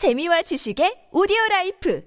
재미와 지식의 오디오 life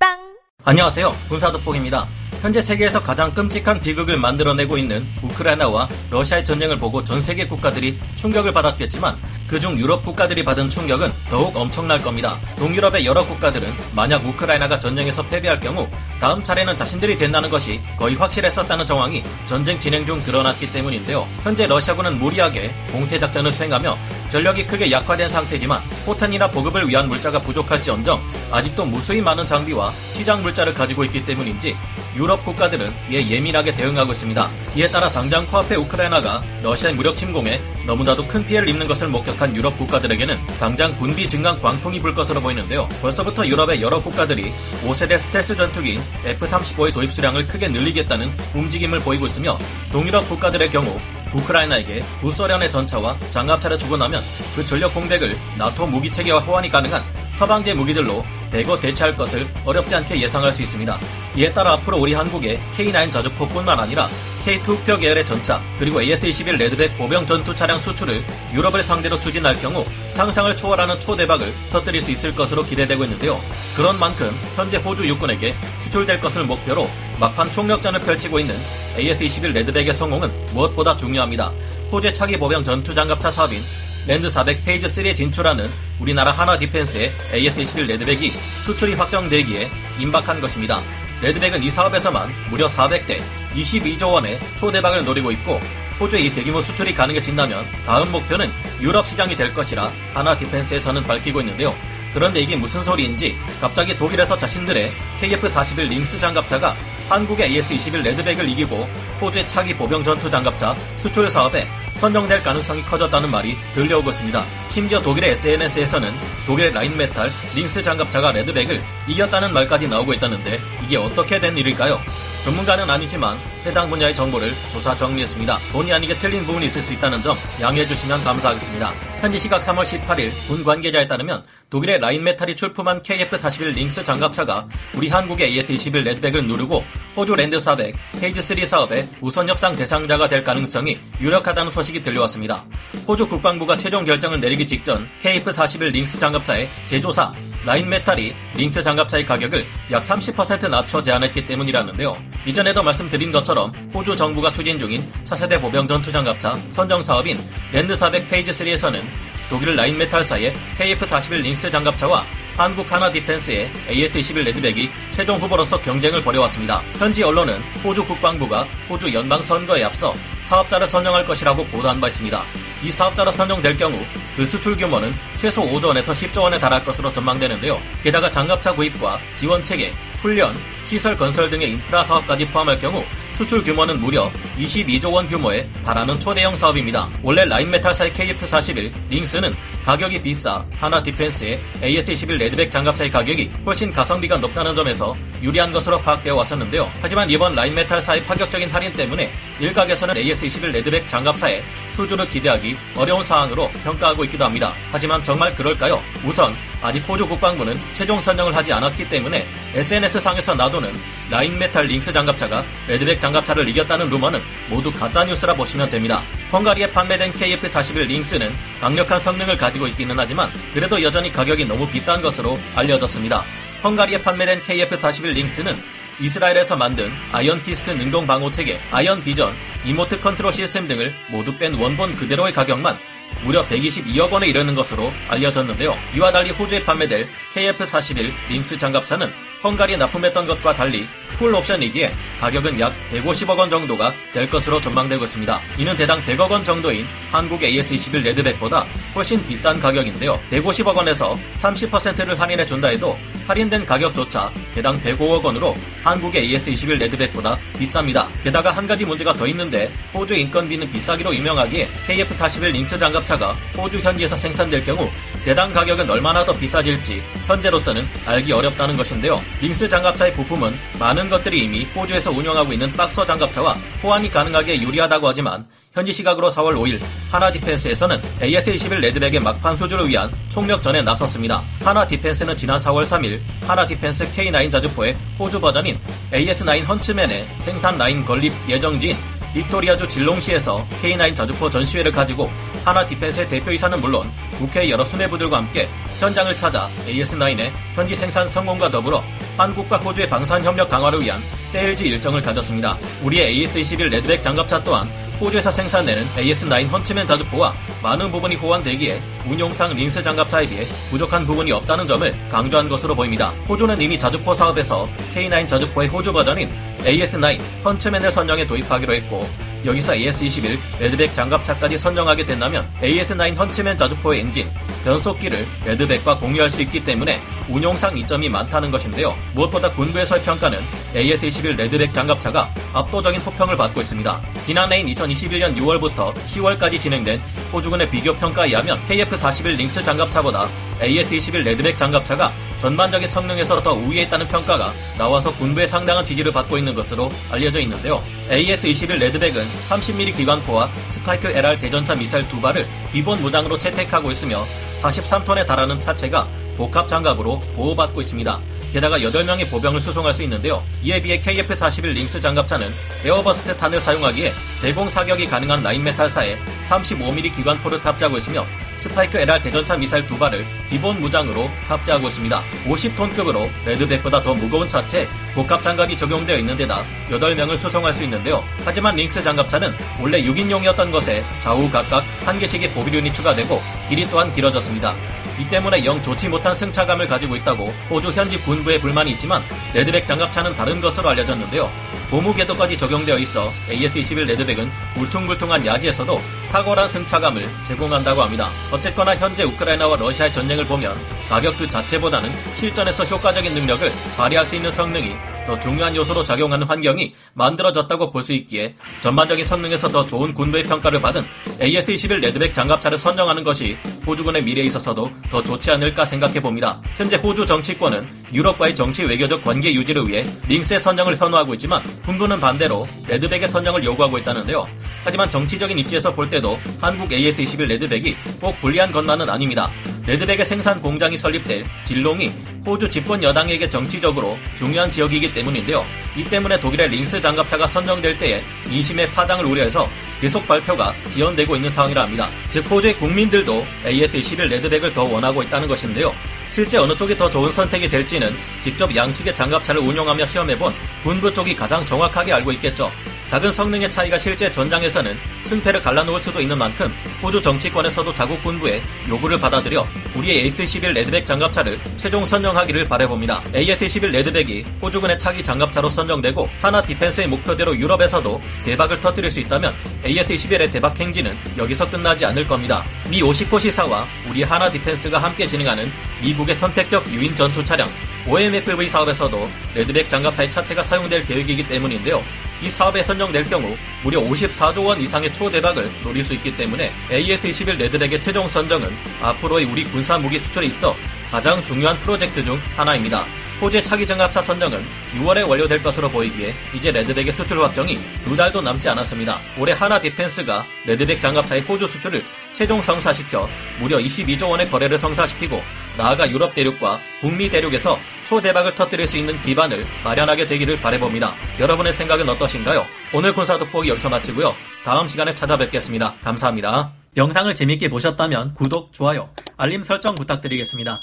팟빵 안녕하세요. 군사돋보기입니다. 현재 세계에서 가장 끔찍한 비극을 만들어내고 있는 우크라이나와 러시아의 전쟁을 보고 전 세계 국가들이 충격을 받았겠지만 그중 유럽 국가들이 받은 충격은 더욱 엄청날 겁니다. 동유럽의 여러 국가들은 만약 우크라이나가 전쟁에서 패배할 경우 다음 차례는 자신들이 된다는 것이 거의 확실했었다는 정황이 전쟁 진행 중 드러났기 때문인데요. 현재 러시아군은 무리하게 공세 작전을 수행하며 전력이 크게 약화된 상태지만 포탄이나 보급을 위한 물자가 부족할지언정 아직도 무수히 많은 장비와 시장 물자를 가지고 있기 때문인지 유럽 국가들은 이에 예민하게 대응하고 있습니다. 이에 따라 당장 코앞에 우크라이나가 러시아의 무력 침공에 너무나도 큰 피해를 입는 것을 목격한 유럽 국가들에게는 당장 군비 증강 광풍이 불 것으로 보이는데요. 벌써부터 유럽의 여러 국가들이 5세대 스텔스 전투기인 F-35의 도입 수량을 크게 늘리겠다는 움직임을 보이고 있으며 동유럽 국가들의 경우 우크라이나에게 구소련의 전차와 장갑차를 주고 나면 그 전력 공백을 나토 무기 체계와 호환이 가능한 서방제 무기들로 대거 대체할 것을 어렵지 않게 예상할 수 있습니다. 이에 따라 앞으로 우리 한국의 K9 자주포뿐만 아니라 K2 표 계열의 전차 그리고 AS-21 레드백 보병 전투 차량 수출을 유럽을 상대로 추진할 경우 상상을 초월하는 초대박을 터뜨릴 수 있을 것으로 기대되고 있는데요. 그런 만큼 현재 호주 육군에게 수출될 것을 목표로 막판 총력전을 펼치고 있는 AS-21 레드백의 성공은 무엇보다 중요합니다. 호주의 차기 보병 전투 장갑차 사업인 Land 400 Phase 3에 진출하는 우리나라 한화 디펜스의 AS-21 레드백이 수출이 확정되기에 임박한 것입니다. 레드백은 이 사업에서만 무려 400대 22조 원의 초대박을 노리고 있고 호주의 이 대규모 수출이 가능해진다면 다음 목표는 유럽 시장이 될 것이라 한화 디펜스에서는 밝히고 있는데요. 그런데 이게 무슨 소리인지 갑자기 독일에서 자신들의 KF-41 링스 장갑차가 한국의 AS-21 레드백을 이기고 호주의 차기 보병 전투 장갑차 수출 사업에 선정될 가능성이 커졌다는 말이 들려오고 있습니다. 심지어 독일의 SNS에서는 독일의 라인메탈 링스 장갑차가 레드백을 이겼다는 말까지 나오고 있다는데 이게 어떻게 된 일일까요? 전문가는 아니지만 해당 분야의 정보를 조사 정리했습니다. 본의 아니게 틀린 부분이 있을 수 있다는 점 양해해 주시면 감사하겠습니다. 현지 시각 3월 18일 군 관계자에 따르면 독일의 라인메탈이 출품한 KF-41 링스 장갑차가 우리 한국의 AS-21 레드백을 누르고 호주 Land 400 Phase 3 사업의 우선 협상 대상자가 될 가능성이 유력하다는 소식이 들려왔습니다. 호주 국방부가 최종 결정을 내리기 직전 KF-41 링스 장갑차의 제조사 라인메탈이 링스 장갑차의 가격을 약 30% 낮춰 제안했기 때문이라는데요. 이전에도 말씀드린 것처럼 호주 정부가 추진 중인 4세대 보병 전투 장갑차 선정 사업인 Land 400 Phase 3에서는 독일 라인메탈사의 KF-41 링스 장갑차와 한국 한화 디펜스의 AS-21 레드백이 최종 후보로서 경쟁을 벌여왔습니다. 현지 언론은 호주 국방부가 호주 연방 선거에 앞서 사업자를 선정할 것이라고 보도한 바 있습니다. 이 사업자로 선정될 경우 그 수출 규모는 최소 5조 원에서 10조 원에 달할 것으로 전망되는데요. 게다가 장갑차 구입과 지원 체계, 훈련, 시설 건설 등의 인프라 사업까지 포함할 경우 수출 규모는 무려 22조 원 규모에 달하는 초대형 사업입니다. 원래 라인메탈사의 KF-41 링스는 가격이 비싸 한화 디펜스의 AS-21 레드백 장갑차의 가격이 훨씬 가성비가 높다는 점에서 유리한 것으로 파악되어 왔었는데요. 하지만 이번 라인메탈사의 파격적인 할인 때문에 일각에서는 AS-21 레드백 장갑차의 수주를 기대하기 어려운 상황으로 평가하고 있기도 합니다. 하지만 정말 그럴까요? 우선 아직 호주 국방부는 최종 선정을 하지 않았기 때문에 SNS상에서 나도는 라인메탈 링스 장갑차가 레드백 장갑차를 이겼다는 루머는 모두 가짜뉴스라 보시면 됩니다. 헝가리에 판매된 KF-41 링스는 강력한 성능을 가지고 있기는 하지만 그래도 여전히 가격이 너무 비싼 것으로 알려졌습니다. 헝가리에 판매된 KF-41 링스는 이스라엘에서 만든 아이언 피스트 능동 방호 체계, 아이언 비전, 리모트 컨트롤 시스템 등을 모두 뺀 원본 그대로의 가격만 무려 122억 원에 이르는 것으로 알려졌는데요. 이와 달리 호주에 판매될 KF-41 링스 장갑차는 헝가리에 납품했던 것과 달리 풀 옵션이기에 가격은 약 150억 원 정도가 될 것으로 전망되고 있습니다. 이는 대당 100억 원 정도인 한국 AS21 레드백보다 훨씬 비싼 가격인데요. 150억 원에서 30%를 할인해 준다 해도 할인된 가격조차 대당 105억 원으로 한국의 AS21 레드백보다 비쌉니다. 게다가 한 가지 문제가 더 있는데 호주 인건비는 비싸기로 유명하기에 KF41 링스 장갑차가 호주 현지에서 생산될 경우 대당 가격은 얼마나 더 비싸질지 현재로서는 알기 어렵다는 것인데요. 링스 장갑차의 부품은 많은 것들이 이미 호주에서 운영하고 있는 박서 장갑차와 호환이 가능하게 유리하다고 하지만 현지 시각으로 4월 5일 한화 디펜스에서는 AS21 레드백의 막판 수주를 위한 총력전에 나섰습니다. 한화 디펜스는 지난 4월 3일 한화 디펜스 K9 자주포의 호주 버전인 AS9 헌츠맨의 생산 라인 건립 예정지인 빅토리아주 질롱시에서 K9 자주포 전시회를 가지고 한화 디펜스의 대표이사는 물론 국회 여러 수뇌부들과 함께 현장을 찾아 AS9의 현지 생산 성공과 더불어 한국과 호주의 방산 협력 강화를 위한 세일즈 일정을 가졌습니다. 우리의 AS21 레드백 장갑차 또한 호주에서 생산되는 AS9 헌츠맨 자주포와 많은 부분이 호환되기에 운용상 링스 장갑차에 비해 부족한 부분이 없다는 점을 강조한 것으로 보입니다. 호주는 이미 자주포 사업에서 K9 자주포의 호주 버전인 AS9 헌츠맨을 선정해 도입하기로 했고 여기서 AS21 레드백 장갑차까지 선정하게 된다면 AS9 헌츠맨 자주포의 엔진, 변속기를 레드백과 공유할 수 있기 때문에 운용상 이점이 많다는 것인데요. 무엇보다 군부에서의 평가는 AS21 레드백 장갑차가 압도적인 호평을 받고 있습니다. 지난해인 2021년 6월부터 10월까지 진행된 호주군의 비교 평가에 의하면 KF41 링스 장갑차보다 AS21 레드백 장갑차가 전반적인 성능에서 더 우위에 있다는 평가가 나와서 군부의 상당한 지지를 받고 있는 것으로 알려져 있는데요. AS21 레드백은 30mm 기관포와 스파이크 LR 대전차 미사일 두 발을 기본 무장으로 채택하고 있으며 43톤에 달하는 차체가 복합 장갑으로 보호받고 있습니다. 게다가 8명의 보병을 수송할 수 있는데요. 이에 비해 KF-41 링스 장갑차는 airburst 탄을 사용하기에 대공 사격이 가능한 라인메탈사의 35mm 기관포를 탑재하고 있으며 스파이크 LR 대전차 미사일 두 발을 기본 무장으로 탑재하고 있습니다. 50톤급으로 레드백보다 더 무거운 차체에 복합 장갑이 적용되어 있는 데다 8명을 수송할 수 있는데요. 하지만 링스 장갑차는 원래 6인용이었던 것에 좌우 각각 한 개씩의 보기륜이 추가되고 길이 또한 길어졌습니다. 이 때문에 영 좋지 못한 승차감을 가지고 있다고 호주 현지 군부의 불만이 있지만 레드백 장갑차는 다른 것으로 알려졌는데요. 고무 궤도까지 적용되어 있어 AS-21 레드백은 울퉁불퉁한 야지에서도 탁월한 승차감을 제공한다고 합니다. 어쨌거나 현재 우크라이나와 러시아의 전쟁을 보면 가격 그 자체보다는 실전에서 효과적인 능력을 발휘할 수 있는 성능이 더 중요한 요소로 작용하는 환경이 만들어졌다고 볼 수 있기에 전반적인 성능에서 더 좋은 군부의 평가를 받은 AS-21 레드백 장갑차를 선정하는 것이 호주군의 미래에 있어서도 더 좋지 않을까 생각해 봅니다. 현재 호주 정치권은 유럽과의 정치 외교적 관계 유지를 위해 링스의 선정을 선호하고 있지만 군부는 반대로 레드백의 선정을 요구하고 있다는데요. 하지만 정치적인 입지에서 볼 때도 한국 AS-21 레드백이 꼭 불리한 것만은 아닙니다. 레드백의 생산 공장이 설립될 질롱이 호주 집권 여당에게 정치적으로 중요한 지역이기 때문인데요. 이 때문에 독일의 링스 장갑차가 선정될 때에 민심의 파장을 우려해서 계속 발표가 지연되고 있는 상황이라 합니다. 즉 호주의 국민들도 AS-21 레드백을 더 원하고 있다는 것인데요. 실제 어느 쪽이 더 좋은 선택이 될지는 직접 양측의 장갑차를 운용하며 시험해본 군부 쪽이 가장 정확하게 알고 있겠죠. 작은 성능의 차이가 실제 전장에서는 승패를 갈라놓을 수도 있는 만큼 호주 정치권에서도 자국 군부의 요구를 받아들여 우리의 AS-21 레드백 장갑차를 최종 선정하기를 바래봅니다. AS-21 레드백이 호주군의 차기 장갑차로 선정되고 한화 디펜스의 목표대로 유럽에서도 대박을 터뜨릴 수 있다면 AS-21의 대박 행진은 여기서 끝나지 않을 겁니다. 미 오시코시사와 우리 한화 디펜스가 함께 진행하는 미국의 선택적 유인 전투 차량 OMFV 사업에서도 레드백 장갑차의 차체가 사용될 계획이기 때문인데요. 이 사업에 선정될 경우 무려 54조 원 이상의 초대박을 노릴 수 있기 때문에 AS-21 레드백의 최종 선정은 앞으로의 우리 군사 무기 수출에 있어 가장 중요한 프로젝트 중 하나입니다. 호주의 차기 장갑차 선정은 6월에 완료될 것으로 보이기에 이제 레드백의 수출 확정이 두 달도 남지 않았습니다. 올해 한화 디펜스가 레드백 장갑차의 호주 수출을 최종 성사시켜 무려 22조 원의 거래를 성사시키고 나아가 유럽 대륙과 북미 대륙에서 초대박을 터뜨릴 수 있는 기반을 마련하게 되기를 바래봅니다. 여러분의 생각은 어떠신가요? 오늘 군사 돋보기 여기서 마치고요. 다음 시간에 찾아뵙겠습니다. 감사합니다. 영상을 재밌게 보셨다면 구독, 좋아요, 알림 설정 부탁드리겠습니다.